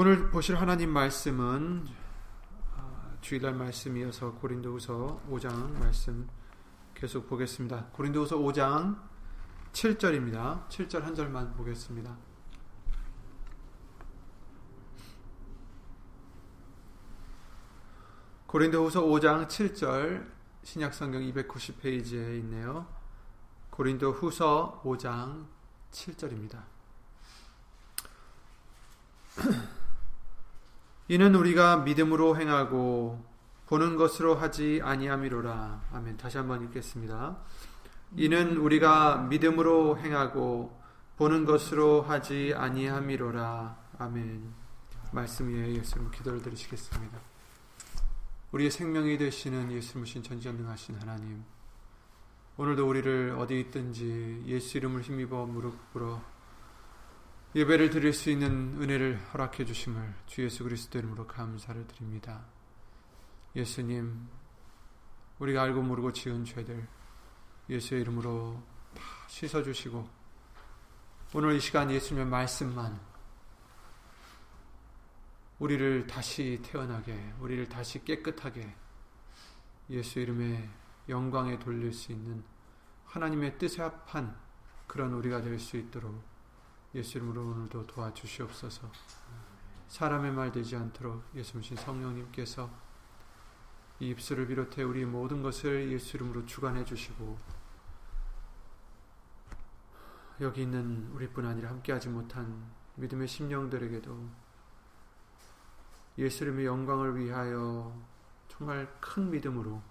오늘 보실 하나님 말씀은 아, 주일날 말씀이어서 고린도후서 5장 말씀 계속 보겠습니다. 고린도후서 5장 7절입니다. 7절 한 절만 보겠습니다. 고린도후서 5장 7절 신약성경 290페이지에 있네요. 고린도후서 5장 7절입니다. 이는 우리가 믿음으로 행하고 보는 것으로 하지 아니함이로라. 아멘. 다시 한번 읽겠습니다. 이는 우리가 믿음으로 행하고 보는 것으로 하지 아니함이로라. 아멘. 말씀 위에 예수님 기도를 드리시겠습니다. 우리의 생명이 되시는 예수님신 전지전능하신 하나님. 오늘도 우리를 어디 있든지 예수 이름을 힘입어 무릎 꿇어 예배를 드릴 수 있는 은혜를 허락해 주심을 주 예수 그리스도 이름으로 감사를 드립니다. 예수님, 우리가 알고 모르고 지은 죄들 예수의 이름으로 다 씻어 주시고 오늘 이 시간 예수님의 말씀만 우리를 다시 태어나게, 우리를 다시 깨끗하게 예수 이름의 영광에 돌릴 수 있는 하나님의 뜻에 합한 그런 우리가 될 수 있도록 예수 이름으로 오늘도 도와주시옵소서. 사람의 말 되지 않도록 예수님 성령님께서 이 입술을 비롯해 우리 모든 것을 예수 이름으로 주관해 주시고 여기 있는 우리뿐 아니라 함께하지 못한 믿음의 심령들에게도 예수 이름의 영광을 위하여 정말 큰 믿음으로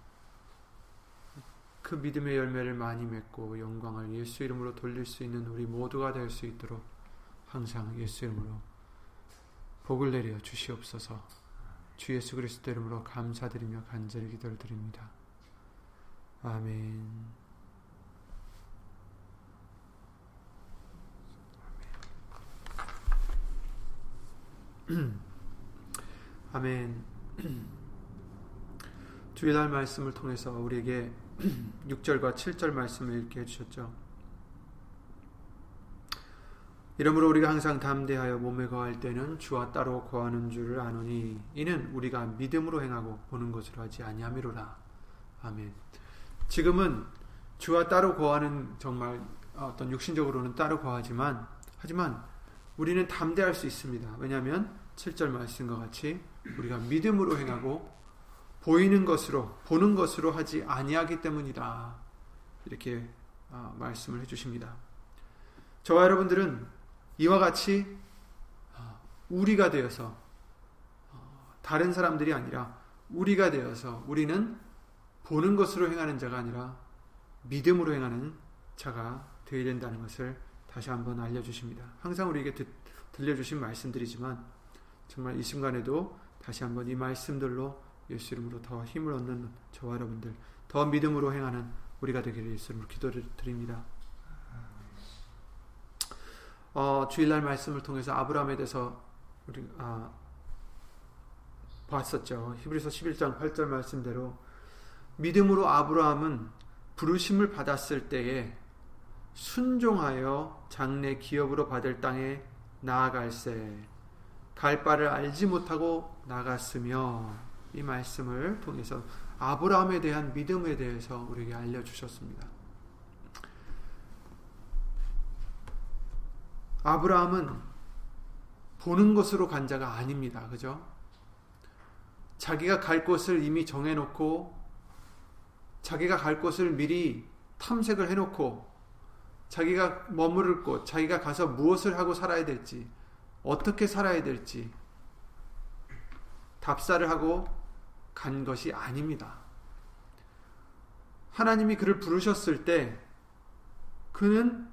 그 믿음의 열매를 많이 맺고 영광을 예수 이름으로 돌릴 수 있는 우리 모두가 될 수 있도록 항상 예수 이름으로 복을 내려 주시옵소서. 주 예수 그리스도 이름으로 감사드리며 간절히 기도를 드립니다. 아멘. 아멘. 주일날 말씀을 통해서 우리에게 6절과 7절 말씀을 읽게 해주셨죠. 이러므로 우리가 항상 담대하여 몸에 거할 때는 주와 따로 거하는 줄을 아노니 이는 우리가 믿음으로 행하고 보는 것으로 하지 아니함이로라. 아멘. 지금은 주와 따로 거하는 정말 어떤 육신적으로는 따로 거하지만 하지만 우리는 담대할 수 있습니다. 왜냐하면 7절 말씀과 같이 우리가 믿음으로 행하고 보이는 것으로 보는 것으로 하지 아니하기 때문이다. 이렇게 아, 말씀을 해주십니다. 저와 여러분들은 이와 같이 아, 우리가 되어서 어, 다른 사람들이 아니라 우리가 되어서 우리는 보는 것으로 행하는 자가 아니라 믿음으로 행하는 자가 되어야 된다는 것을 다시 한번 알려주십니다. 항상 우리에게 듣, 들려주신 말씀들이지만 정말 이 순간에도 다시 한번 이 말씀들로 예수 이름으로 더 힘을 얻는 저와 여러분들 더 믿음으로 행하는 우리가 되기를 예수 이름으로 기도를 드립니다. 어, 주일날 말씀을 통해서 아브라함에 대해서 우리 아, 봤었죠. 히브리서 11장 8절 말씀대로 믿음으로 아브라함은 부르심을 받았을 때에 순종하여 장래 기업으로 받을 땅에 나아갈세 갈 바를 알지 못하고 나갔으며 이 말씀을 통해서 아브라함에 대한 믿음에 대해서 우리에게 알려주셨습니다. 아브라함은 보는 것으로 간 자가 아닙니다. 그죠? 자기가 갈 곳을 이미 정해놓고 자기가 갈 곳을 미리 탐색을 해놓고 자기가 머무를 곳, 자기가 가서 무엇을 하고 살아야 될지, 어떻게 살아야 될지 답사를 하고 간 것이 아닙니다. 하나님이 그를 부르셨을 때 그는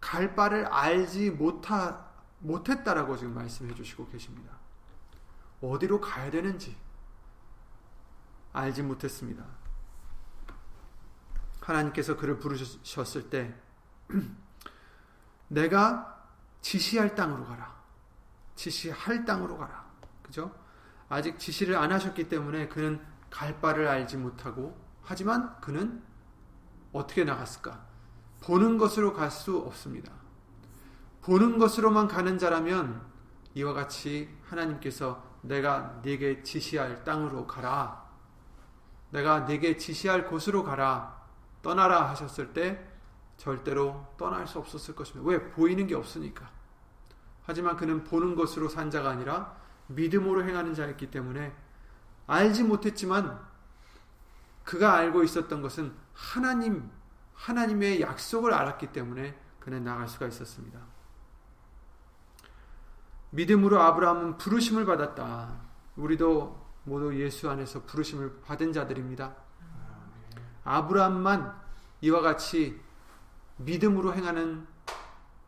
갈 바를 알지 못하, 못했다라고 지금 말씀해 주시고 계십니다. 어디로 가야 되는지 알지 못했습니다. 하나님께서 그를 부르셨을 때 내가 지시할 땅으로 가라. 지시할 땅으로 가라. 그죠? 아직 지시를 안 하셨기 때문에 그는 갈 바를 알지 못하고 하지만 그는 어떻게 나갔을까? 보는 것으로 갈 수 없습니다. 보는 것으로만 가는 자라면 이와 같이 하나님께서 내가 네게 지시할 땅으로 가라. 내가 네게 지시할 곳으로 가라. 떠나라 하셨을 때 절대로 떠날 수 없었을 것입니다. 왜? 보이는 게 없으니까. 하지만 그는 보는 것으로 산 자가 아니라 믿음으로 행하는 자였기 때문에 알지 못했지만 그가 알고 있었던 것은 하나님, 하나님의 약속을 알았기 때문에 그는 나갈 수가 있었습니다. 믿음으로 아브라함은 부르심을 받았다. 우리도 모두 예수 안에서 부르심을 받은 자들입니다. 아브라함만 이와 같이 믿음으로 행하는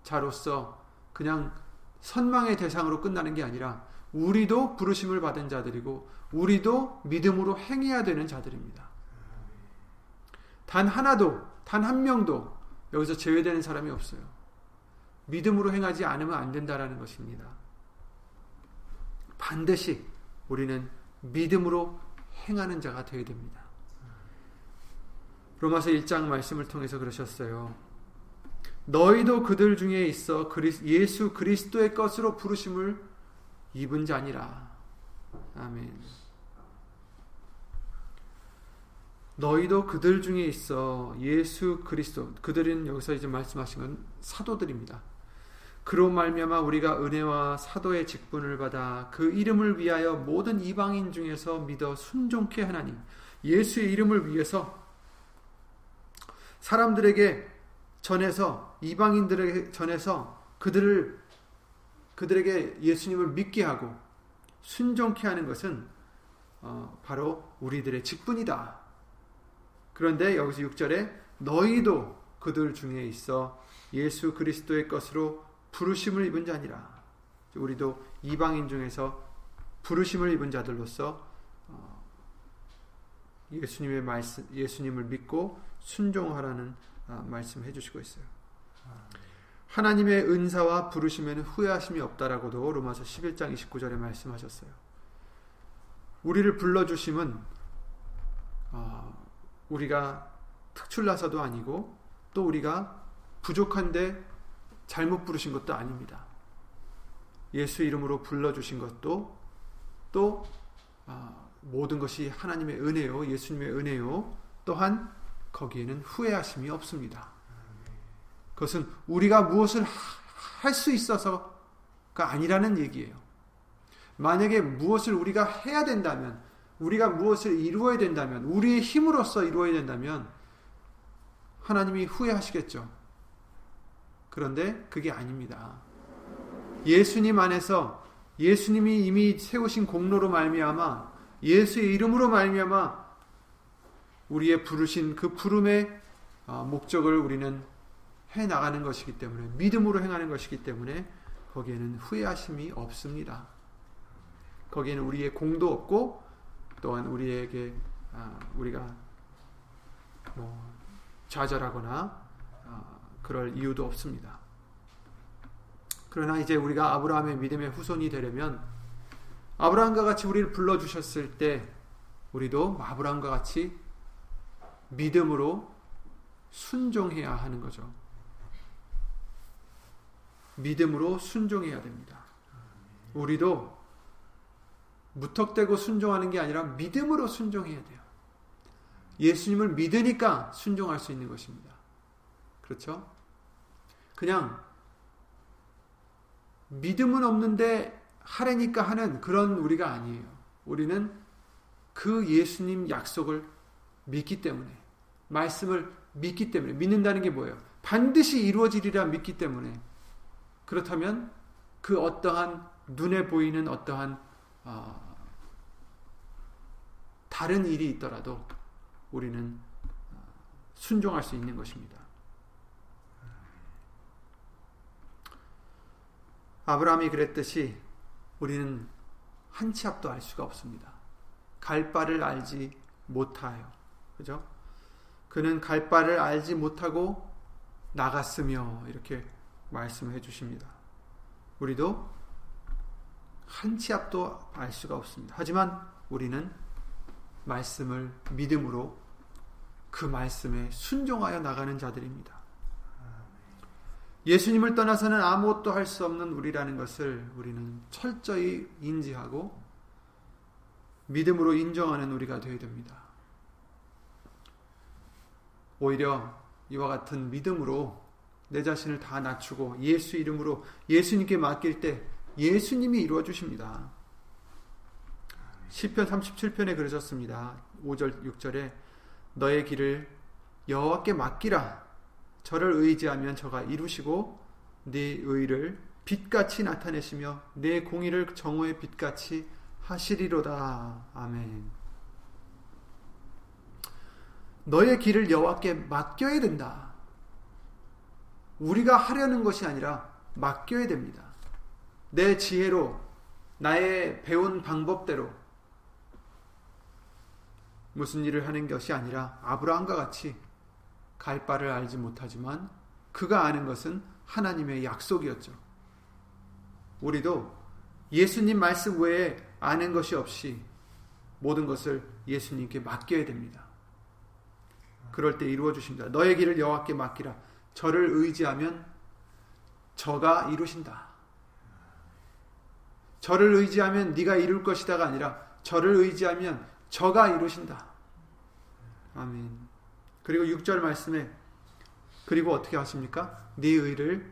자로서 그냥 선망의 대상으로 끝나는 게 아니라 우리도 부르심을 받은 자들이고 우리도 믿음으로 행해야 되는 자들입니다. 단 하나도 단 한 명도 여기서 제외되는 사람이 없어요. 믿음으로 행하지 않으면 안 된다라는 것입니다. 반드시 우리는 믿음으로 행하는 자가 되어야 됩니다. 로마서 1장 말씀을 통해서 그러셨어요. 너희도 그들 중에 있어 예수 그리스도의 것으로 부르심을 입은 자니라. 아멘. 너희도 그들 중에 있어 예수 그리스도 그들은 여기서 이제 말씀하신 건 사도들입니다. 그로 말미암아 우리가 은혜와 사도의 직분을 받아 그 이름을 위하여 모든 이방인 중에서 믿어 순종케 하나니 예수의 이름을 위해서 사람들에게 전해서 이방인들에게 전해서 그들을 그들에게 예수님을 믿게 하고 순종케 하는 것은 어, 바로 우리들의 직분이다. 그런데 여기서 6절에 너희도 그들 중에 있어 예수 그리스도의 것으로 부르심을 입은 자니라. 우리도 이방인 중에서 부르심을 입은 자들로서 어, 예수님의 말씀, 예수님을 믿고 순종하라는 어, 말씀해 주시고 있어요. 하나님의 은사와 부르심에는 후회하심이 없다라고도 로마서 11장 29절에 말씀하셨어요. 우리를 불러주심은 어, 우리가 특출나서도 아니고 또 우리가 부족한데 잘못 부르신 것도 아닙니다. 예수 이름으로 불러주신 것도 또 어, 모든 것이 하나님의 은혜요, 예수님의 은혜요. 또한 거기에는 후회하심이 없습니다. 그것은 우리가 무엇을 할 수 있어서가 아니라는 얘기예요. 만약에 무엇을 우리가 해야 된다면, 우리가 무엇을 이루어야 된다면, 우리의 힘으로써 이루어야 된다면, 하나님이 후회하시겠죠. 그런데 그게 아닙니다. 예수님 안에서 예수님이 이미 세우신 공로로 말미암아 예수의 이름으로 말미암아 우리의 부르신 그 부름의 어, 목적을 우리는 해 나가는 것이기 때문에 믿음으로 행하는 것이기 때문에 거기에는 후회하심이 없습니다. 거기에는 우리의 공도 없고 또한 우리에게 아, 우리가 뭐 좌절하거나 그럴 이유도 없습니다. 그러나 이제 우리가 아브라함의 믿음의 후손이 되려면 아브라함과 같이 우리를 불러 주셨을 때 우리도 아브라함과 같이 믿음으로 순종해야 하는 거죠. 믿음으로 순종해야 됩니다. 우리도 무턱대고 순종하는 게 아니라 믿음으로 순종해야 돼요. 예수님을 믿으니까 순종할 수 있는 것입니다. 그렇죠? 그냥 믿음은 없는데 하래니까 하는 그런 우리가 아니에요. 우리는 그 예수님 약속을 믿기 때문에 말씀을 믿기 때문에 믿는다는 게 뭐예요? 반드시 이루어지리라 믿기 때문에 그렇다면 그 어떠한 눈에 보이는 어떠한 어, 다른 일이 있더라도 우리는 순종할 수 있는 것입니다. 아브라함이 그랬듯이 우리는 한 치 앞도 알 수가 없습니다. 갈 바를 알지 못하여. 그죠? 그는 갈 바를 알지 못하고 나갔으며 이렇게 말씀해 주십니다. 우리도 한 치 앞도 알 수가 없습니다. 하지만 우리는 말씀을 믿음으로 그 말씀에 순종하여 나가는 자들입니다. 예수님을 떠나서는 아무것도 할 수 없는 우리라는 것을 우리는 철저히 인지하고 믿음으로 인정하는 우리가 되어야 됩니다. 오히려 이와 같은 믿음으로 내 자신을 다 낮추고 예수 이름으로 예수님께 맡길 때 예수님이 이루어 주십니다. 시편 37편에 그러셨습니다. 5절 6절에 너의 길을 여호와께 맡기라. 저를 의지하면 저가 이루시고 네 의를 빛같이 나타내시며 내 공의를 정오의 빛같이 하시리로다. 아멘. 너의 길을 여호와께 맡겨야 된다. 우리가 하려는 것이 아니라 맡겨야 됩니다. 내 지혜로 나의 배운 방법대로 무슨 일을 하는 것이 아니라 아브라함과 같이 갈 바를 알지 못하지만 그가 아는 것은 하나님의 약속이었죠. 우리도 예수님 말씀 외에 아는 것이 없이 모든 것을 예수님께 맡겨야 됩니다. 그럴 때 이루어 주십니다. 너의 길을 여호와께 맡기라. 저를 의지하면 저가 이루신다. 저를 의지하면 네가 이룰 것이다가 아니라 저를 의지하면 저가 이루신다. 아멘. 그리고 6절 말씀에 그리고 어떻게 하십니까? 네 의를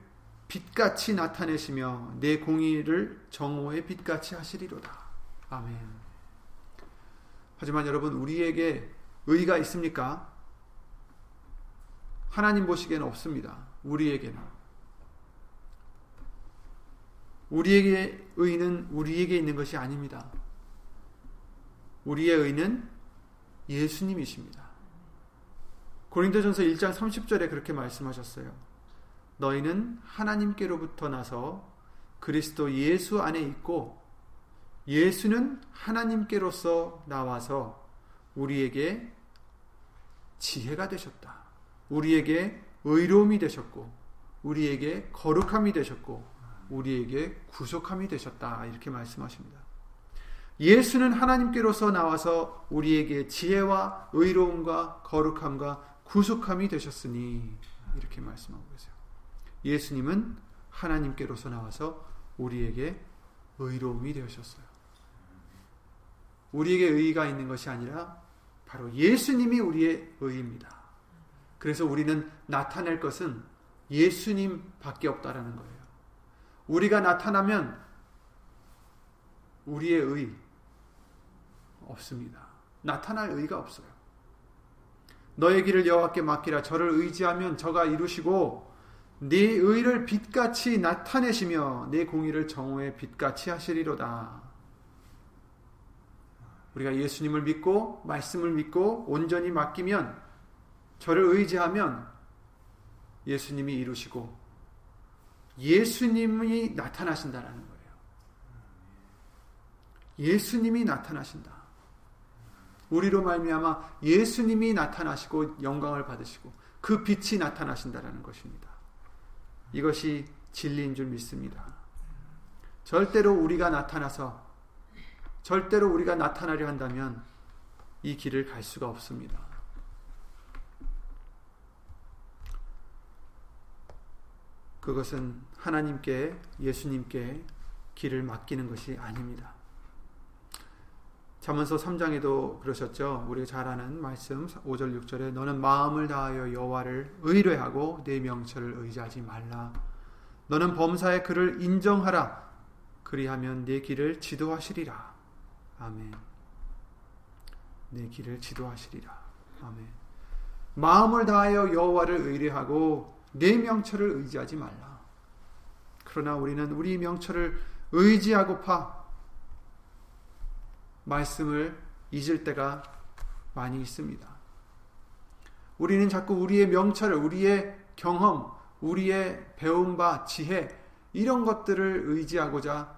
빛같이 나타내시며 내 공의를 정오의 빛같이 하시리로다. 아멘. 하지만 여러분 우리에게 의가 있습니까? 하나님 보시기에는 없습니다. 우리에게는. 우리에게 의는 우리에게 있는 것이 아닙니다. 우리의 의는 예수님이십니다. 고린도전서 1장 30절에 그렇게 말씀하셨어요. 너희는 하나님께로부터 나서 그리스도 예수 안에 있고 예수는 하나님께로서 나와서 우리에게 지혜가 되셨다. 우리에게 의로움이 되셨고 우리에게 거룩함이 되셨고 우리에게 구속함이 되셨다. 이렇게 말씀하십니다. 예수는 하나님께로서 나와서 우리에게 지혜와 의로움과 거룩함과 구속함이 되셨으니 이렇게 말씀하고 계세요. 예수님은 하나님께로서 나와서 우리에게 의로움이 되셨어요. 우리에게 의가 있는 것이 아니라 바로 예수님이 우리의 의입니다. 그래서 우리는 나타낼 것은 예수님 밖에 없다라는 거예요. 우리가 나타나면 우리의 의 없습니다. 나타날 의가 없어요. 너의 길을 여호와께 맡기라 저를 의지하면 저가 이루시고 네 의를 빛같이 나타내시며 네 공의를 정오의 빛같이 하시리로다. 우리가 예수님을 믿고 말씀을 믿고 온전히 맡기면 저를 의지하면 예수님이 이루시고 예수님이 나타나신다라는 거예요. 예수님이 나타나신다. 우리로 말미암아 예수님이 나타나시고 영광을 받으시고 그 빛이 나타나신다라는 것입니다. 이것이 진리인 줄 믿습니다. 절대로 우리가 나타나서 절대로 우리가 나타나려 한다면 이 길을 갈 수가 없습니다. 그것은 하나님께 예수님께 길을 맡기는 것이 아닙니다. 잠언서 3장에도 그러셨죠. 우리가 잘 아는 말씀 5절 6절에 너는 마음을 다하여 여호와를 의뢰하고 내 명철을 의지하지 말라. 너는 범사의 그를 인정하라. 그리하면 내 길을 지도하시리라. 아멘. 내 길을 지도하시리라. 아멘. 마음을 다하여 여호와를 의뢰하고 내 명철을 의지하지 말라. 그러나 우리는 우리 명철을 의지하고파 말씀을 잊을 때가 많이 있습니다. 우리는 자꾸 우리의 명철을, 우리의 경험, 우리의 배운 바, 지혜, 이런 것들을 의지하고자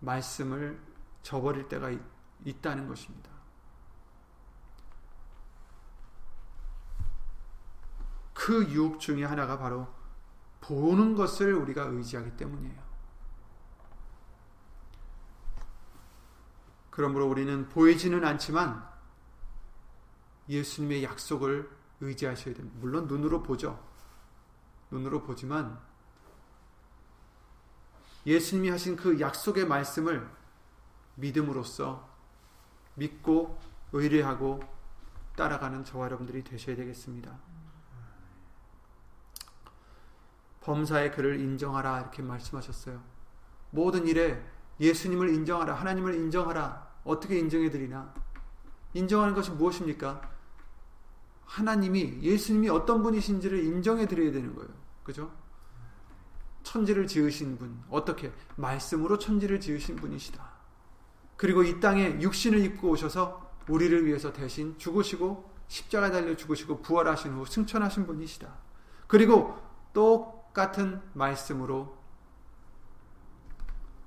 말씀을 저버릴 때가 있, 있다는 것입니다. 그 유혹 중에 하나가 바로 보는 것을 우리가 의지하기 때문이에요. 그러므로 우리는 보이지는 않지만 예수님의 약속을 의지하셔야 됩니다. 물론 눈으로 보죠. 눈으로 보지만 예수님이 하신 그 약속의 말씀을 믿음으로써 믿고 의뢰하고 따라가는 저와 여러분들이 되셔야 되겠습니다. 범사의 그를 인정하라 이렇게 말씀하셨어요. 모든 일에 예수님을 인정하라 하나님을 인정하라 어떻게 인정해 드리나 인정하는 것이 무엇입니까? 하나님이 예수님이 어떤 분이신지를 인정해 드려야 되는 거예요. 그죠? 천지를 지으신 분 어떻게 말씀으로 천지를 지으신 분이시다. 그리고 이 땅에 육신을 입고 오셔서 우리를 위해서 대신 죽으시고 십자가 달려 죽으시고 부활하신 후 승천하신 분이시다. 그리고 똑 같은 말씀으로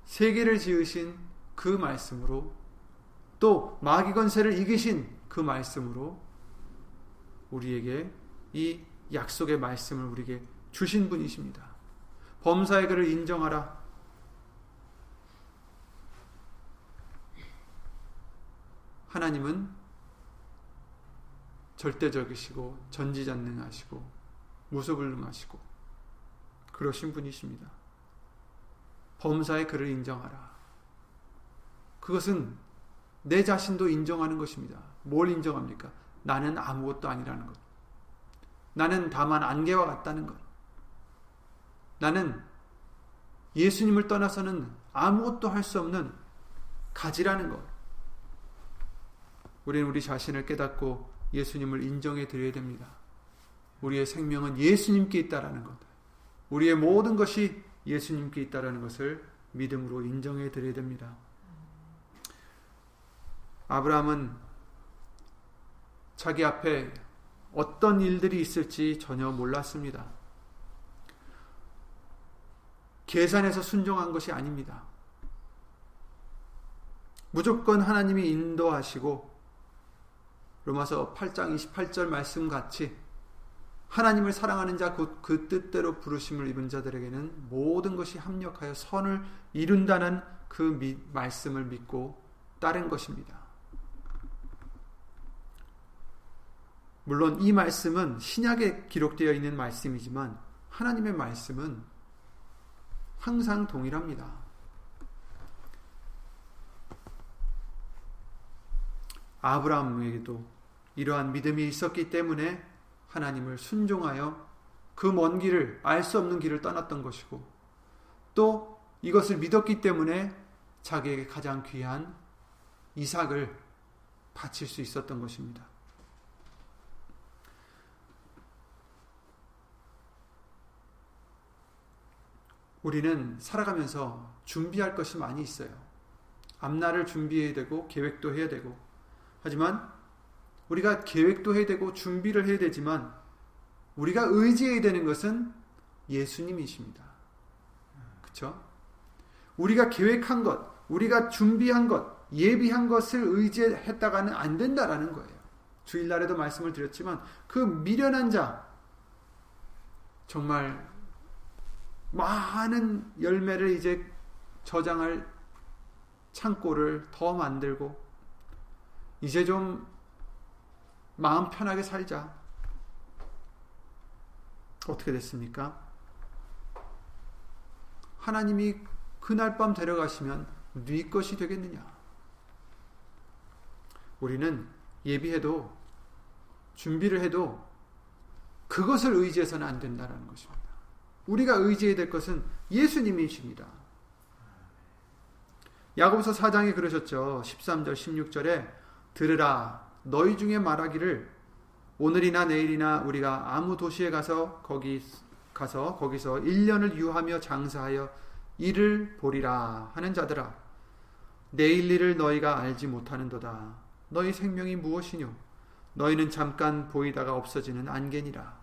세계를 지으신 그 말씀으로 또 마귀 권세를 이기신 그 말씀으로 우리에게 이 약속의 말씀을 우리에게 주신 분이십니다. 범사의 그를 인정하라. 하나님은 절대적이시고 전지전능하시고 무소불능하시고 그러신 분이십니다. 범사의 그를 인정하라. 그것은 내 자신도 인정하는 것입니다. 뭘 인정합니까? 나는 아무것도 아니라는 것. 나는 다만 안개와 같다는 것. 나는 예수님을 떠나서는 아무것도 할 수 없는 가지라는 것. 우리는 우리 자신을 깨닫고 예수님을 인정해 드려야 됩니다. 우리의 생명은 예수님께 있다라는 것. 우리의 모든 것이 예수님께 있다라는 것을 믿음으로 인정해 드려야 됩니다. 아브라함은 자기 앞에 어떤 일들이 있을지 전혀 몰랐습니다. 계산해서 순종한 것이 아닙니다. 무조건 하나님이 인도하시고 로마서 8장 28절 말씀 같이 하나님을 사랑하는 자 곧 그 뜻대로 부르심을 입은 자들에게는 모든 것이 합력하여 선을 이룬다는 그 미, 말씀을 믿고 따른 것입니다. 물론 이 말씀은 신약에 기록되어 있는 말씀이지만 하나님의 말씀은 항상 동일합니다. 아브라함에게도 이러한 믿음이 있었기 때문에 하나님을 순종하여 그 먼 길을 알 수 없는 길을 떠났던 것이고 또 이것을 믿었기 때문에 자기에게 가장 귀한 이삭을 바칠 수 있었던 것입니다. 우리는 살아가면서 준비할 것이 많이 있어요. 앞날을 준비해야 되고 계획도 해야 되고 하지만 우리가 계획도 해야 되고 준비를 해야 되지만 우리가 의지해야 되는 것은 예수님이십니다. 그렇죠? 우리가 계획한 것, 우리가 준비한 것, 예비한 것을 의지했다가는 안 된다라는 거예요. 주일날에도 말씀을 드렸지만 그 미련한 자 정말 많은 열매를 이제 저장할 창고를 더 만들고 이제 좀 마음 편하게 살자. 어떻게 됐습니까? 하나님이 그날 밤 데려가시면 네 것이 되겠느냐? 우리는 예비해도 준비를 해도 그것을 의지해서는 안 된다는 것입니다. 우리가 의지해야 될 것은 예수님이십니다. 야고보서 4장에 그러셨죠. 13절 16절에 들으라 너희 중에 말하기를 오늘이나 내일이나 우리가 아무 도시에 가서 거기 가서 거기서 1년을 유하며 장사하여 일을 보리라 하는 자들아 내일 일을 너희가 알지 못하는도다. 너희 생명이 무엇이뇨? 너희는 잠깐 보이다가 없어지는 안개니라.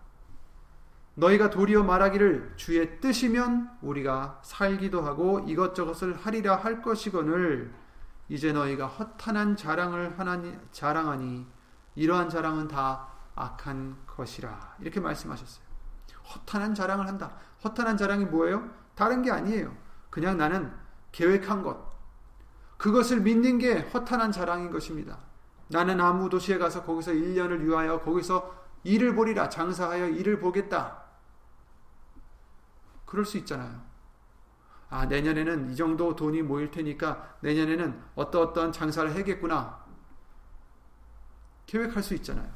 너희가 도리어 말하기를 주의 뜻이면 우리가 살기도 하고 이것저것을 하리라 할 것이거늘 이제 너희가 허탄한 자랑을 하나니 자랑하니 이러한 자랑은 다 악한 것이라 이렇게 말씀하셨어요. 허탄한 자랑을 한다. 허탄한 자랑이 뭐예요? 다른 게 아니에요. 그냥 나는 계획한 것. 그것을 믿는 게 허탄한 자랑인 것입니다. 나는 아무 도시에 가서 거기서 1년을 유하여 거기서 일을 보리라 장사하여 일을 보겠다. 그럴 수 있잖아요. 아, 내년에는 이 정도 돈이 모일 테니까 내년에는 어떠 어떤 장사를 해야겠구나. 계획할 수 있잖아요.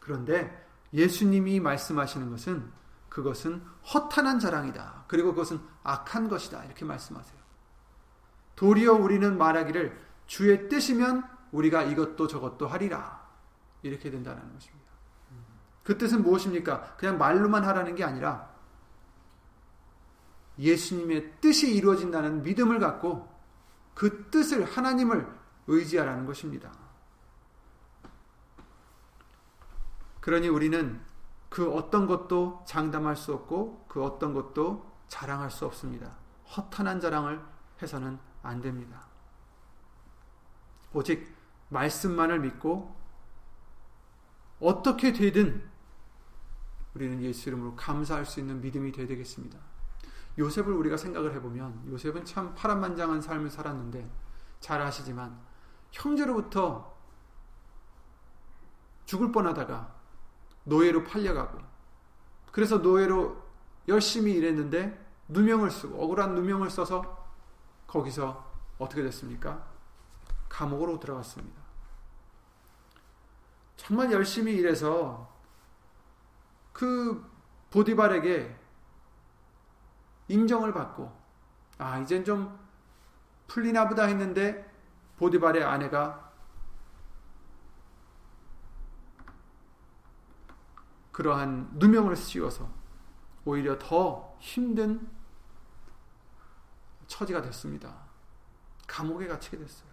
그런데 예수님이 말씀하시는 것은 그것은 허탄한 자랑이다. 그리고 그것은 악한 것이다. 이렇게 말씀하세요. 도리어 우리는 말하기를 주의 뜻이면 우리가 이것도 저것도 하리라. 이렇게 된다는 것입니다. 그 뜻은 무엇입니까? 그냥 말로만 하라는 게 아니라 예수님의 뜻이 이루어진다는 믿음을 갖고 그 뜻을 하나님을 의지하라는 것입니다. 그러니 우리는 그 어떤 것도 장담할 수 없고 그 어떤 것도 자랑할 수 없습니다. 허탄한 자랑을 해서는 안 됩니다. 오직 말씀만을 믿고 어떻게 되든 우리는 예수 이름으로 감사할 수 있는 믿음이 되어야 되겠습니다. 요셉을 우리가 생각을 해보면 요셉은 참 파란만장한 삶을 살았는데 잘 아시지만 형제로부터 죽을 뻔하다가 노예로 팔려가고 그래서 노예로 열심히 일했는데 누명을 쓰고 억울한 누명을 써서 거기서 어떻게 됐습니까? 감옥으로 들어갔습니다. 정말 열심히 일해서 그 보디발에게 인정을 받고 아 이젠 좀 풀리나 보다 했는데 보디발의 아내가 그러한 누명을 씌워서 오히려 더 힘든 처지가 됐습니다. 감옥에 갇히게 됐어요.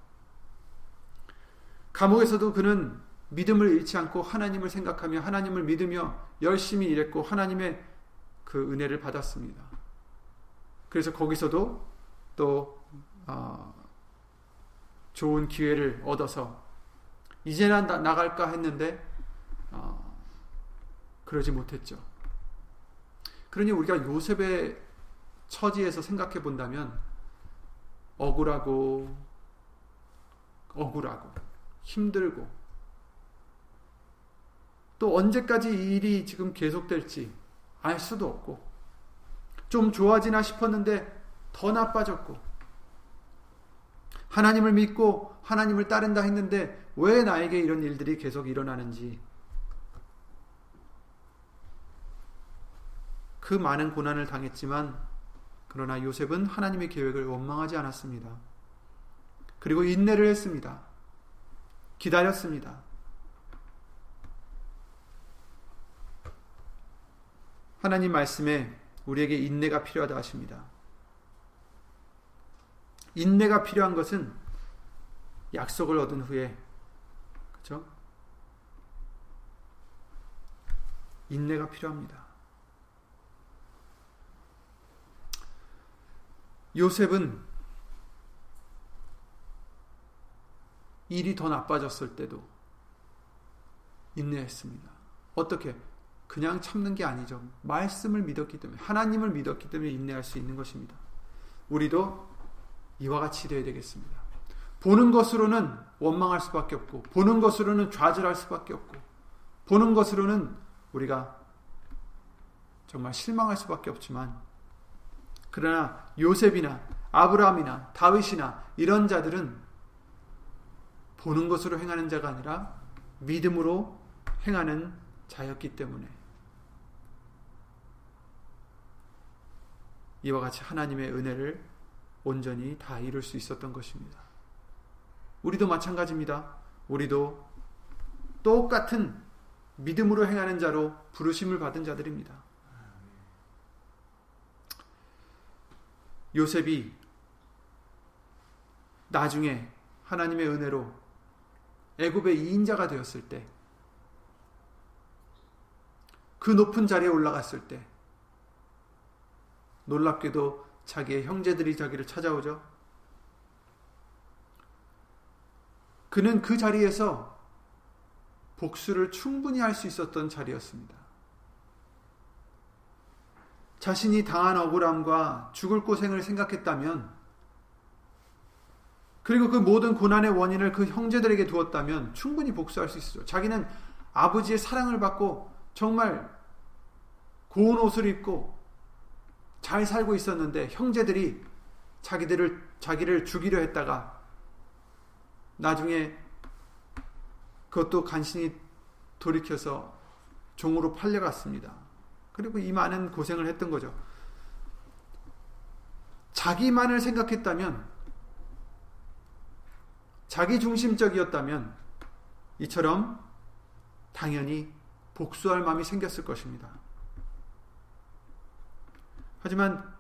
감옥에서도 그는 믿음을 잃지 않고 하나님을 생각하며 하나님을 믿으며 열심히 일했고 하나님의 그 은혜를 받았습니다. 그래서 거기서도 또 어, 좋은 기회를 얻어서 이제나 나 갈까 했는데 어, 그러지 못했죠. 그러니 우리가 요셉의 처지에서 생각해 본다면 억울하고 억울하고 힘들고 또 언제까지 이 일이 지금 계속될지 알 수도 없고 좀 좋아지나 싶었는데 더 나빠졌고 하나님을 믿고 하나님을 따른다 했는데 왜 나에게 이런 일들이 계속 일어나는지 그 많은 고난을 당했지만 그러나 요셉은 하나님의 계획을 원망하지 않았습니다. 그리고 인내를 했습니다. 기다렸습니다. 하나님 말씀에 우리에게 인내가 필요하다 하십니다. 인내가 필요한 것은 약속을 얻은 후에 그렇죠? 인내가 필요합니다. 요셉은 일이 더 나빠졌을 때도 인내했습니다. 어떻게? 그냥 참는 게 아니죠. 말씀을 믿었기 때문에, 하나님을 믿었기 때문에 인내할 수 있는 것입니다. 우리도 이와 같이 되어야 되겠습니다. 보는 것으로는 원망할 수밖에 없고, 보는 것으로는 좌절할 수밖에 없고, 보는 것으로는 우리가 정말 실망할 수밖에 없지만, 그러나 요셉이나 아브라함이나 다윗이나 이런 자들은 보는 것으로 행하는 자가 아니라 믿음으로 행하는 자였기 때문에 이와 같이 하나님의 은혜를 온전히 다 이룰 수 있었던 것입니다. 우리도 마찬가지입니다. 우리도 똑같은 믿음으로 행하는 자로 부르심을 받은 자들입니다. 요셉이 나중에 하나님의 은혜로 애굽의 2인자가 되었을 때, 그 높은 자리에 올라갔을 때, 놀랍게도 자기의 형제들이 자기를 찾아오죠. 그는 그 자리에서 복수를 충분히 할 수 있었던 자리였습니다. 자신이 당한 억울함과 죽을 고생을 생각했다면, 그리고 그 모든 고난의 원인을 그 형제들에게 두었다면 충분히 복수할 수 있어요. 자기는 아버지의 사랑을 받고 정말 고운 옷을 입고 잘 살고 있었는데 형제들이 자기들을 자기를 죽이려 했다가 나중에 그것도 간신히 돌이켜서 종으로 팔려갔습니다. 그리고 이 많은 고생을 했던 거죠. 자기만을 생각했다면, 자기 중심적이었다면, 이처럼 당연히 복수할 마음이 생겼을 것입니다. 하지만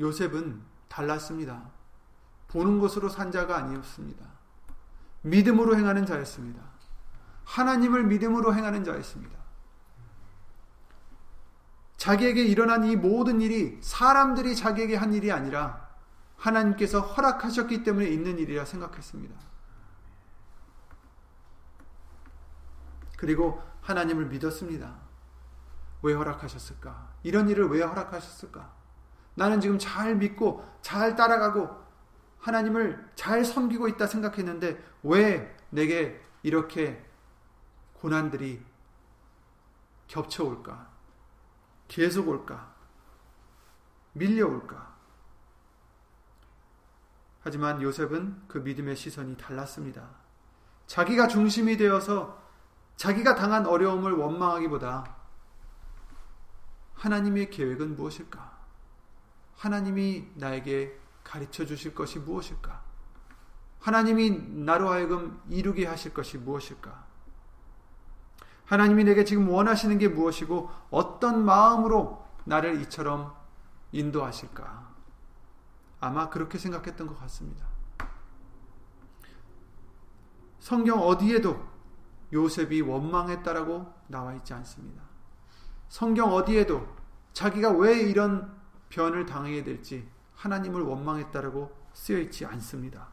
요셉은 달랐습니다. 보는 것으로 산 자가 아니었습니다. 믿음으로 행하는 자였습니다. 하나님을 믿음으로 행하는 자였습니다. 자기에게 일어난 이 모든 일이 사람들이 자기에게 한 일이 아니라 하나님께서 허락하셨기 때문에 있는 일이라 생각했습니다. 그리고 하나님을 믿었습니다. 왜 허락하셨을까? 이런 일을 왜 허락하셨을까? 나는 지금 잘 믿고 잘 따라가고 하나님을 잘 섬기고 있다 생각했는데 왜 내게 이렇게 고난들이 겹쳐올까? 계속 올까? 밀려올까? 하지만 요셉은 그 믿음의 시선이 달랐습니다. 자기가 중심이 되어서 자기가 당한 어려움을 원망하기보다 하나님의 계획은 무엇일까? 하나님이 나에게 가르쳐 주실 것이 무엇일까? 하나님이 나로 하여금 이루게 하실 것이 무엇일까? 하나님이 내게 지금 원하시는 게 무엇이고 어떤 마음으로 나를 이처럼 인도하실까? 아마 그렇게 생각했던 것 같습니다. 성경 어디에도 요셉이 원망했다라고 나와 있지 않습니다. 성경 어디에도 자기가 왜 이런 변을 당하게 될지 하나님을 원망했다라고 쓰여 있지 않습니다.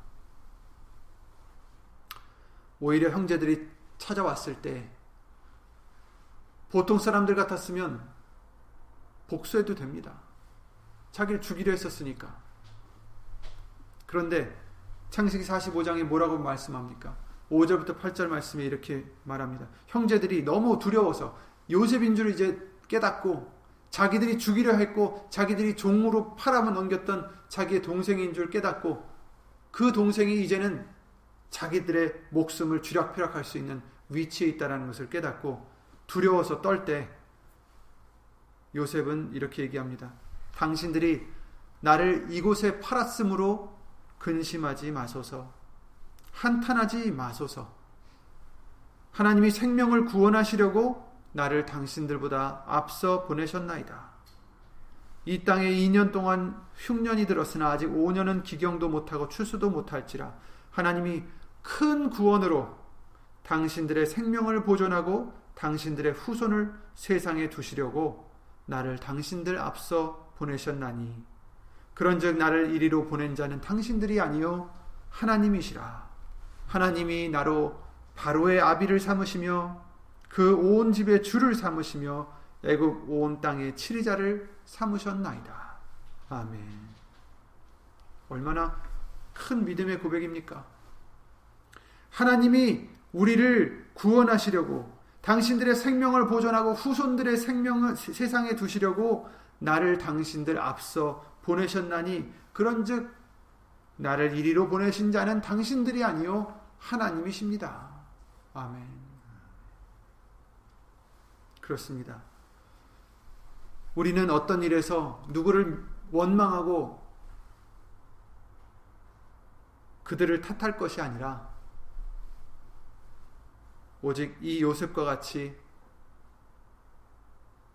오히려 형제들이 찾아왔을 때 보통 사람들 같았으면 복수해도 됩니다. 자기를 죽이려 했었으니까. 그런데 창세기 45장에 뭐라고 말씀합니까? 5절부터 8절 말씀에 이렇게 말합니다. 형제들이 너무 두려워서 요셉인 줄 이제 깨닫고 자기들이 죽이려 했고 자기들이 종으로 팔아만 넘겼던 자기의 동생인 줄 깨닫고 그 동생이 이제는 자기들의 목숨을 쥐락펴락할 수 있는 위치에 있다는 것을 깨닫고 두려워서 떨 때 요셉은 이렇게 얘기합니다. 당신들이 나를 이곳에 팔았으므로 근심하지 마소서. 한탄하지 마소서. 하나님이 생명을 구원하시려고 나를 당신들보다 앞서 보내셨나이다. 이 땅에 2년 동안 흉년이 들었으나 아직 5년은 기경도 못하고 추수도 못할지라 하나님이 큰 구원으로 당신들의 생명을 보존하고 당신들의 후손을 세상에 두시려고 나를 당신들 앞서 보내셨나니 그런즉 나를 이리로 보낸 자는 당신들이 아니요 하나님이시라 하나님이 나로 바로의 아비를 삼으시며 그 온 집의 주를 삼으시며 애굽 온 땅의 치리자를 삼으셨나이다 아멘 얼마나 큰 믿음의 고백입니까 하나님이 우리를 구원하시려고 당신들의 생명을 보존하고 후손들의 생명을 세상에 두시려고 나를 당신들 앞서 보내셨나니 그런즉 나를 이리로 보내신 자는 당신들이 아니요 하나님이십니다. 아멘. 그렇습니다. 우리는 어떤 일에서 누구를 원망하고 그들을 탓할 것이 아니라 오직 이 요셉과 같이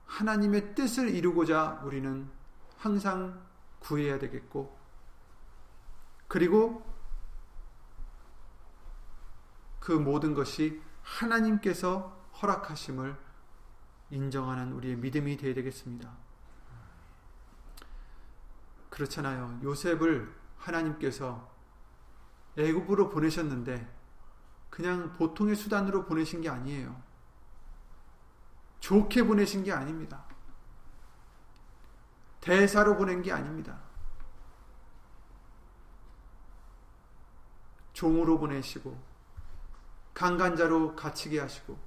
하나님의 뜻을 이루고자 우리는 항상 구해야 되겠고, 그리고 그 모든 것이 하나님께서 허락하심을 인정하는 우리의 믿음이 되어야 되겠습니다. 그렇잖아요. 요셉을 하나님께서 애굽으로 보내셨는데 그냥 보통의 수단으로 보내신 게 아니에요. 좋게 보내신 게 아닙니다. 대사로 보낸 게 아닙니다. 종으로 보내시고 강간자로 갇히게 하시고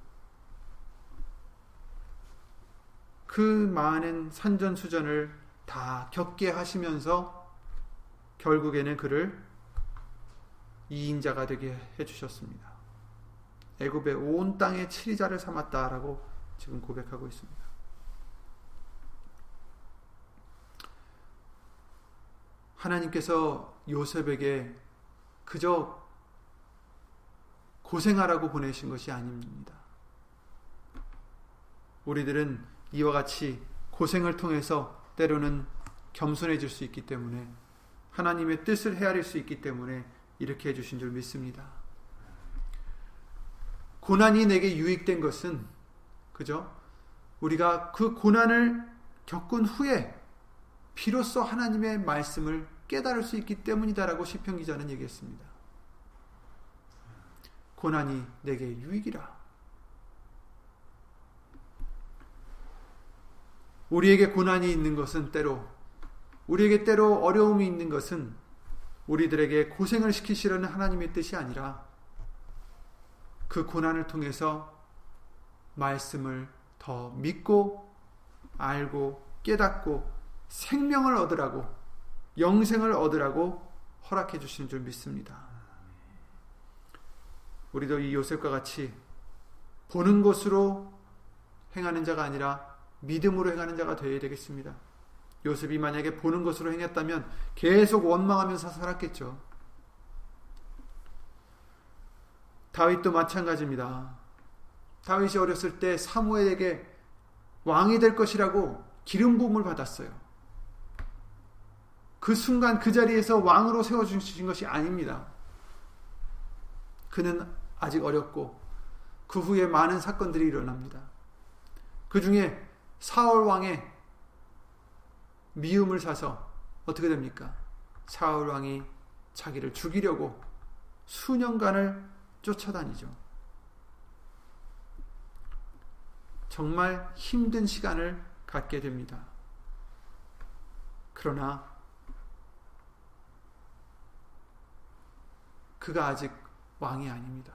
그 많은 산전수전을 다 겪게 하시면서 결국에는 그를 이인자가 되게 해주셨습니다. 애굽의 온 땅의 치리자를 삼았다라고 지금 고백하고 있습니다. 하나님께서 요셉에게 그저 고생하라고 보내신 것이 아닙니다. 우리들은 이와 같이 고생을 통해서 때로는 겸손해질 수 있기 때문에 하나님의 뜻을 헤아릴 수 있기 때문에 이렇게 해주신 줄 믿습니다. 고난이 내게 유익된 것은 그죠? 우리가 그 고난을 겪은 후에 비로소 하나님의 말씀을 깨달을 수 있기 때문이다라고 시편 기자는 얘기했습니다. 고난이 내게 유익이라. 우리에게 고난이 있는 것은 때로 우리에게 때로 어려움이 있는 것은 우리들에게 고생을 시키시려는 하나님의 뜻이 아니라 그 고난을 통해서 말씀을 더 믿고 알고 깨닫고 생명을 얻으라고 영생을 얻으라고 허락해 주시는 줄 믿습니다. 우리도 이 요셉과 같이 보는 것으로 행하는 자가 아니라 믿음으로 행하는 자가 되어야 되겠습니다. 요셉이 만약에 보는 것으로 행했다면 계속 원망하면서 살았겠죠. 다윗도 마찬가지입니다. 다윗이 어렸을 때 사무엘에게 왕이 될 것이라고 기름 부음을 받았어요. 그 순간 그 자리에서 왕으로 세워 주신 것이 아닙니다. 그는 아직 어렸고 그 후에 많은 사건들이 일어납니다. 그 중에 사울 왕의 미움을 사서 어떻게 됩니까? 사울 왕이 자기를 죽이려고 수년간을 쫓아다니죠. 정말 힘든 시간을 갖게 됩니다. 그러나 그가 아직 왕이 아닙니다.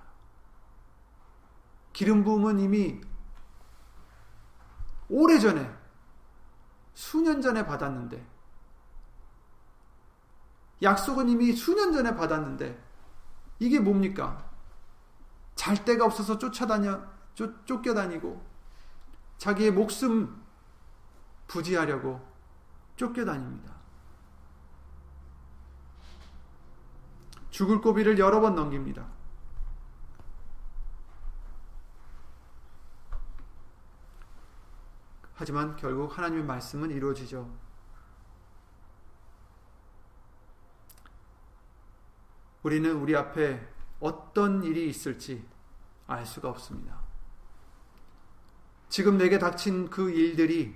기름 부음은 이미 오래전에 수년 전에 받았는데 약속은 이미 수년 전에 받았는데 이게 뭡니까? 잘 데가 없어서 쫓아다녀 쫓, 쫓겨다니고 자기의 목숨 부지하려고 쫓겨다닙니다. 죽을 고비를 여러 번 넘깁니다. 하지만 결국 하나님의 말씀은 이루어지죠. 우리는 우리 앞에 어떤 일이 있을지 알 수가 없습니다. 지금 내게 닥친 그 일들이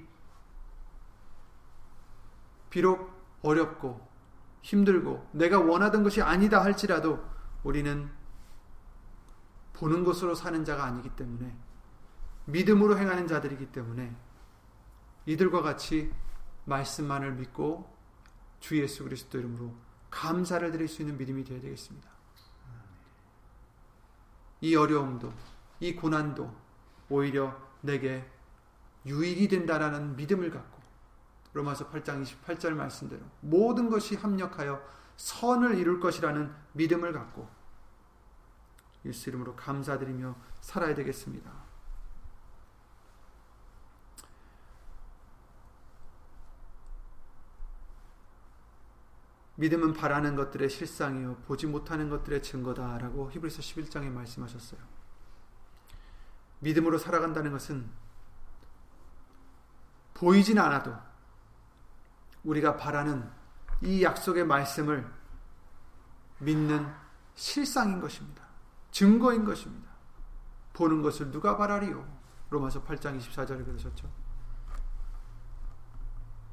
비록 어렵고 힘들고 내가 원하던 것이 아니다 할지라도 우리는 보는 것으로 사는 자가 아니기 때문에 믿음으로 행하는 자들이기 때문에 이들과 같이 말씀만을 믿고 주 예수 그리스도 이름으로 감사를 드릴 수 있는 믿음이 되어야 되겠습니다. 이 어려움도 이 고난도 오히려 내게 유익이 된다라는 믿음을 갖고 로마서 8장 28절 말씀대로 모든 것이 합력하여 선을 이룰 것이라는 믿음을 갖고 예수 이름으로 감사드리며 살아야 되겠습니다. 믿음은 바라는 것들의 실상이요 보지 못하는 것들의 증거다라고 히브리서 11장에 말씀하셨어요. 믿음으로 살아간다는 것은 보이진 않아도 우리가 바라는 이 약속의 말씀을 믿는 실상인 것입니다. 증거인 것입니다. 보는 것을 누가 바라리요? 로마서 8장 24절에 그러셨죠.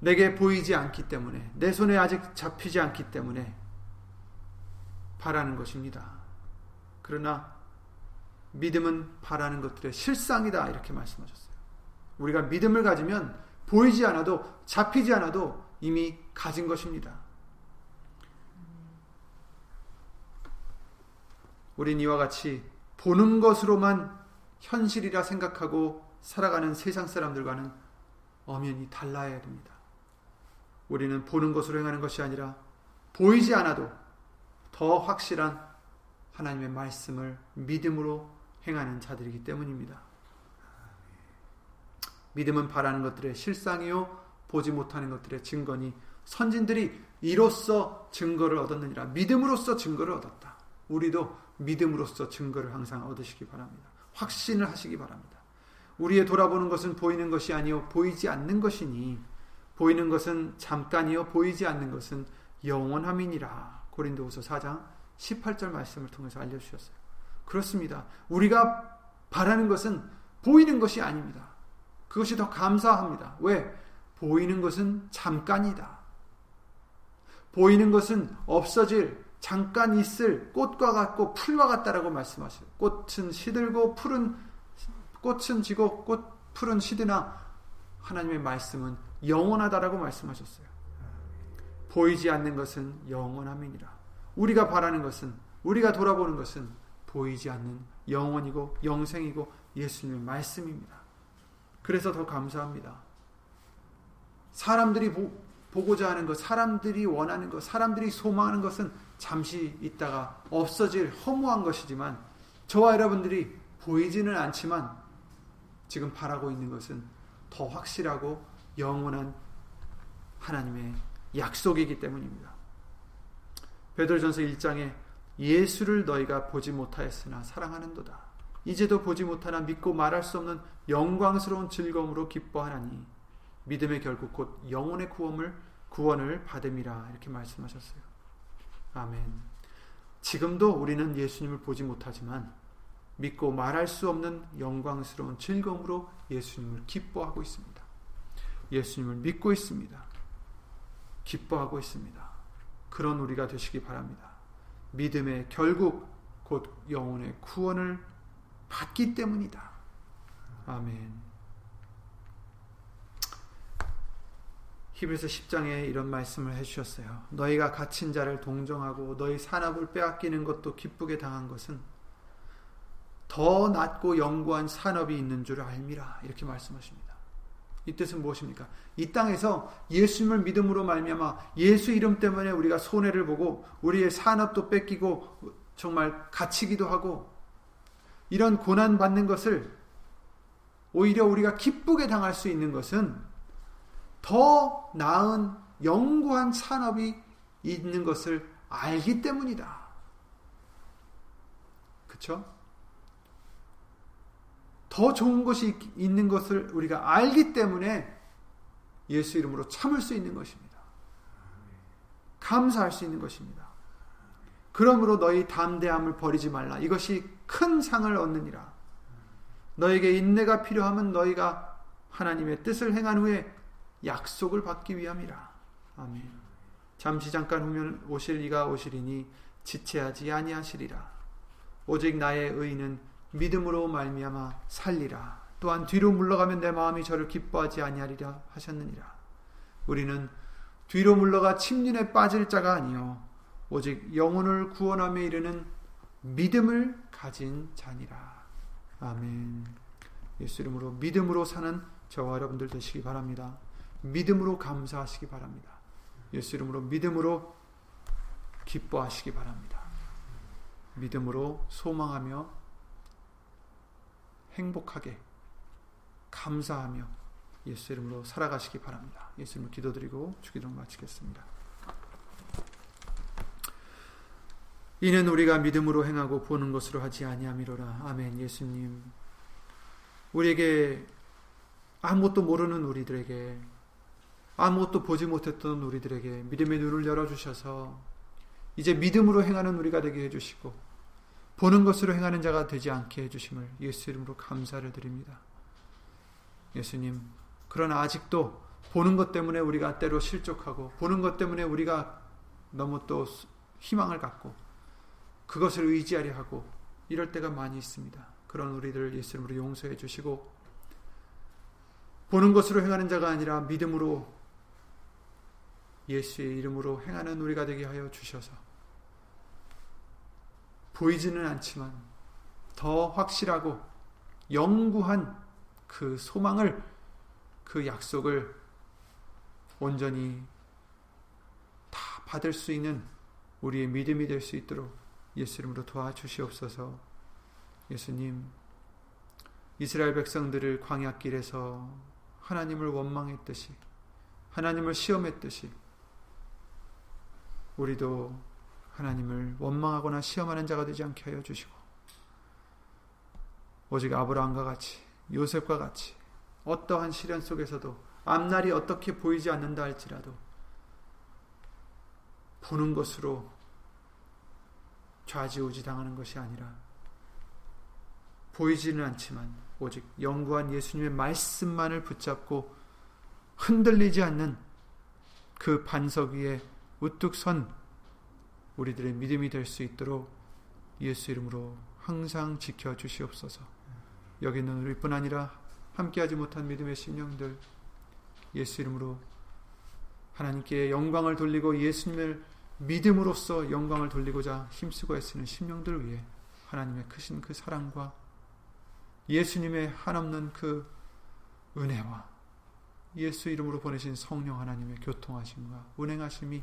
내게 보이지 않기 때문에 내 손에 아직 잡히지 않기 때문에 바라는 것입니다. 그러나 믿음은 바라는 것들의 실상이다 이렇게 말씀하셨어요. 우리가 믿음을 가지면 보이지 않아도 잡히지 않아도 이미 가진 것입니다. 우린 이와 같이 보는 것으로만 현실이라 생각하고 살아가는 세상 사람들과는 엄연히 달라야 됩니다. 우리는 보는 것으로 행하는 것이 아니라 보이지 않아도 더 확실한 하나님의 말씀을 믿음으로 행하는 자들이기 때문입니다. 믿음은 바라는 것들의 실상이요 보지 못하는 것들의 증거니 선진들이 이로써 증거를 얻었느니라 믿음으로써 증거를 얻었다. 우리도 믿음으로써 증거를 항상 얻으시기 바랍니다. 확신을 하시기 바랍니다. 우리의 돌아보는 것은 보이는 것이 아니요 보이지 않는 것이니 보이는 것은 잠깐이요 보이지 않는 것은 영원함이니라. 고린도후서 4장 18절 말씀을 통해서 알려 주셨어요. 그렇습니다. 우리가 바라는 것은 보이는 것이 아닙니다. 그것이 더 감사합니다. 왜? 보이는 것은 잠깐이다. 보이는 것은 없어질 잠깐 있을 꽃과 같고 풀과 같다라고 말씀하셔요. 꽃은 시들고 풀은 꽃은 지고 꽃 풀은 시드나 하나님의 말씀은 영원하다라고 말씀하셨어요. 보이지 않는 것은 영원함이니라. 우리가 바라는 것은 우리가 돌아보는 것은 보이지 않는 영원이고 영생이고 예수님의 말씀입니다. 그래서 더 감사합니다. 사람들이 보, 보고자 하는 것, 사람들이 원하는 것, 사람들이 소망하는 것은 잠시 있다가 없어질 허무한 것이지만 저와 여러분들이 보이지는 않지만 지금 바라고 있는 것은 더 확실하고 영원한 하나님의 약속이기 때문입니다. 베드로전서 1장에 예수를 너희가 보지 못하였으나 사랑하는도다. 이제도 보지 못하나 믿고 말할 수 없는 영광스러운 즐거움으로 기뻐하나니 믿음의 결국 곧 영혼의 구원을 구원을 받음이라 이렇게 말씀하셨어요. 아멘. 지금도 우리는 예수님을 보지 못하지만 믿고 말할 수 없는 영광스러운 즐거움으로 예수님을 기뻐하고 있습니다. 예수님을 믿고 있습니다. 기뻐하고 있습니다. 그런 우리가 되시기 바랍니다. 믿음의 결국 곧 영혼의 구원을 받기 때문이다. 아멘. 히브리서 10장에 이런 말씀을 해주셨어요. 너희가 갇힌 자를 동정하고 너희 산업을 빼앗기는 것도 기쁘게 당한 것은 더 낮고 영구한 산업이 있는 줄 알미라 이렇게 말씀하십니다. 이 뜻은 무엇입니까? 이 땅에서 예수님을 믿음으로 말미암아 예수 이름 때문에 우리가 손해를 보고 우리의 산업도 뺏기고 정말 갇히기도 하고 이런 고난 받는 것을 오히려 우리가 기쁘게 당할 수 있는 것은 더 나은 영구한 산업이 있는 것을 알기 때문이다. 그쵸? 더 좋은 것이 있는 것을 우리가 알기 때문에 예수 이름으로 참을 수 있는 것입니다. 감사할 수 있는 것입니다. 그러므로 너희 담대함을 버리지 말라. 이것이 큰 상을 얻느니라. 너에게 인내가 필요하면 너희가 하나님의 뜻을 행한 후에 약속을 받기 위함이라. 아멘. 잠시 잠깐 후면 오실 이가 오시리니 지체하지 아니하시리라. 오직 나의 의는 믿음으로 말미암아 살리라. 또한 뒤로 물러가면 내 마음이 저를 기뻐하지 아니하리라 하셨느니라. 우리는 뒤로 물러가 침륜에 빠질 자가 아니요 오직 영혼을 구원함에 이르는 믿음을 가진 자니라. 아멘. 예수 이름으로 믿음으로 사는 저와 여러분들 되시기 바랍니다. 믿음으로 감사하시기 바랍니다. 예수 이름으로 믿음으로 기뻐하시기 바랍니다. 믿음으로 소망하며 행복하게 감사하며 예수 이름으로 살아가시기 바랍니다. 예수 이름으로 기도드리고 주기도 마치겠습니다. 이는 우리가 믿음으로 행하고 보는 것으로 하지 아니함이로라. 아멘. 예수님. 우리에게 아무것도 모르는 우리들에게 아무것도 보지 못했던 우리들에게 믿음의 눈을 열어 주셔서 이제 믿음으로 행하는 우리가 되게 해 주시고 보는 것으로 행하는 자가 되지 않게 해주심을 예수 이름으로 감사를 드립니다. 예수님, 그러나 아직도 보는 것 때문에 우리가 때로 실족하고 보는 것 때문에 우리가 너무 또 희망을 갖고 그것을 의지하려 하고 이럴 때가 많이 있습니다. 그런 우리들 예수 이름으로 용서해 주시고 보는 것으로 행하는 자가 아니라 믿음으로 예수의 이름으로 행하는 우리가 되게 하여 주셔서 보이지는 않지만 더 확실하고 영구한 그 소망을 그 약속을 온전히 받을 수 있는 우리의 믿음이 될 수 있도록 예수 이름으로 도와주시옵소서. 예수님, 이스라엘 백성들을 광야길에서 하나님을 원망했듯이, 하나님을 시험했듯이, 우리도 하나님을 원망하거나 시험하는 자가 되지 않게 하여 주시고, 오직 아브라함과 같이, 요셉과 같이, 어떠한 시련 속에서도 앞날이 어떻게 보이지 않는다 할지라도, 보는 것으로 좌지우지 당하는 것이 아니라 보이지는 않지만 오직 영구한 예수님의 말씀만을 붙잡고 흔들리지 않는 그 반석 위에 우뚝 선 우리들의 믿음이 될 수 있도록 예수 이름으로 항상 지켜 주시옵소서. 여기 있는 우리뿐 아니라 함께하지 못한 믿음의 심령들 예수 이름으로 하나님께 영광을 돌리고 예수님을 믿음으로써 영광을 돌리고자 힘쓰고 애쓰는 심령들을 위해 하나님의 크신 그 사랑과 예수님의 한없는 그 은혜와 예수 이름으로 보내신 성령 하나님의 교통하심과 운행하심이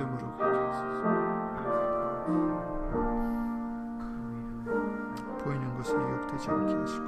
믿음으로 가게 하소서. 보이는 것에 유혹되지 않게 하시